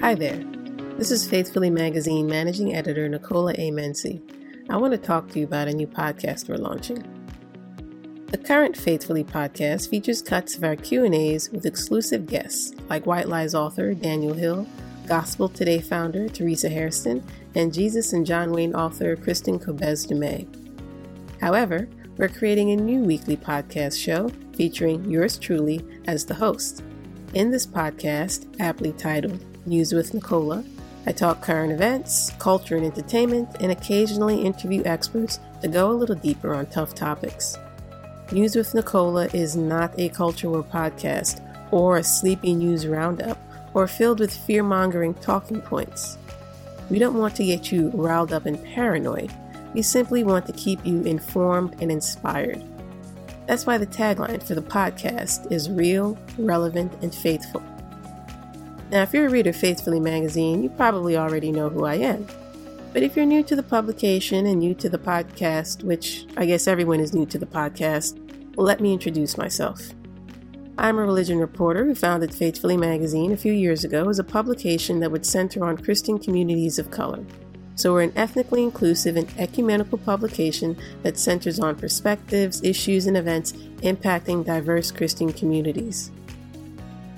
Hi there. This is Faithfully Magazine Managing Editor Nicola A. Menzie. I want to talk to you about a new podcast we're launching. The current Faithfully podcast features cuts of our Q&As with exclusive guests like White Lies author Daniel Hill, Gospel Today founder Teresa Hairston, and Jesus and John Wayne author Kristin Kobes Du Mez. However, we're creating a new weekly podcast show featuring yours truly as the host. In this podcast, aptly titled News with Nicola, I talk current events, culture and entertainment, and occasionally interview experts to go a little deeper on tough topics. News with Nicola is not a culture war podcast or a sleepy news roundup or filled with fear mongering talking points. We don't want to get you riled up and paranoid. We simply want to keep you informed and inspired. That's why the tagline for the podcast is real, relevant, and faithful. Now, if you're a reader of Faithfully magazine, you probably already know who I am. But if you're new to the publication and new to the podcast, which I guess everyone is new to the podcast, well, let me introduce myself. I'm a religion reporter who founded Faithfully Magazine a few years ago as a publication that would center on Christian communities of color. So we're an ethnically inclusive and ecumenical publication that centers on perspectives, issues, and events impacting diverse Christian communities.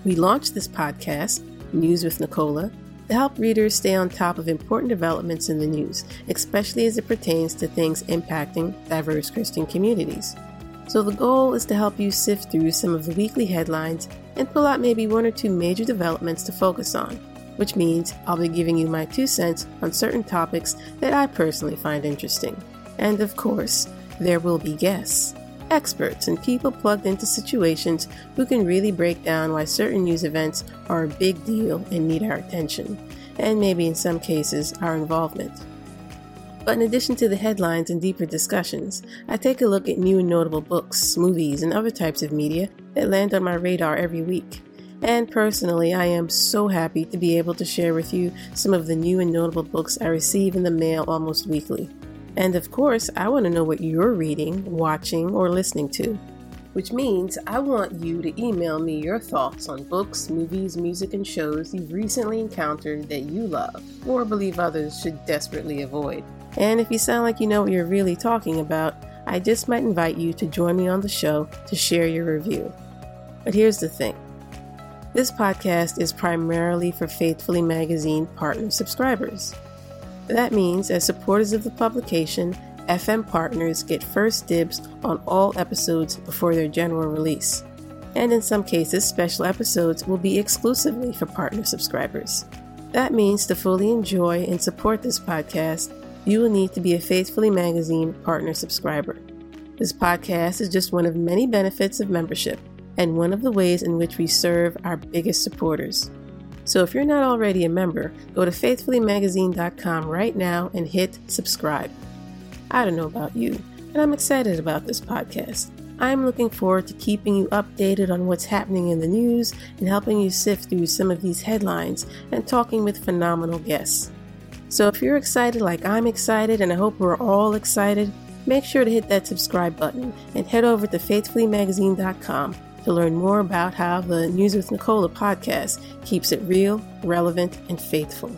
We launched this podcast, News with Nicola, to help readers stay on top of important developments in the news, especially as it pertains to things impacting diverse Christian communities. So the goal is to help you sift through some of the weekly headlines and pull out maybe one or two major developments to focus on, which means I'll be giving you my two cents on certain topics that I personally find interesting. And of course, there will be guests, experts, and people plugged into situations who can really break down why certain news events are a big deal and need our attention, and maybe in some cases, our involvement. But in addition to the headlines and deeper discussions, I take a look at new and notable books, movies, and other types of media that land on my radar every week. And personally, I am so happy to be able to share with you some of the new and notable books I receive in the mail almost weekly. And of course, I want to know what you're reading, watching, or listening to. Which means I want you to email me your thoughts on books, movies, music, and shows you've recently encountered that you love or believe others should desperately avoid. And if you sound like you know what you're really talking about, I just might invite you to join me on the show to share your review. But here's the thing this podcast is primarily for Faithfully Magazine partner subscribers. That means, as supporters of the publication, FM partners get first dibs on all episodes before their general release. And in some cases, special episodes will be exclusively for partner subscribers. That means to fully enjoy and support this podcast, you will need to be a Faithfully Magazine partner subscriber. This podcast is just one of many benefits of membership and one of the ways in which we serve our biggest supporters. So if you're not already a member, go to faithfullymagazine.com right now and hit subscribe. I don't know about you, but I'm excited about this podcast. I'm looking forward to keeping you updated on what's happening in the news and helping you sift through some of these headlines and talking with phenomenal guests. So if you're excited like I'm excited, and I hope we're all excited, make sure to hit that subscribe button and head over to faithfullymagazine.com to learn more about how the News with Nicola podcast keeps it real, relevant, and faithful.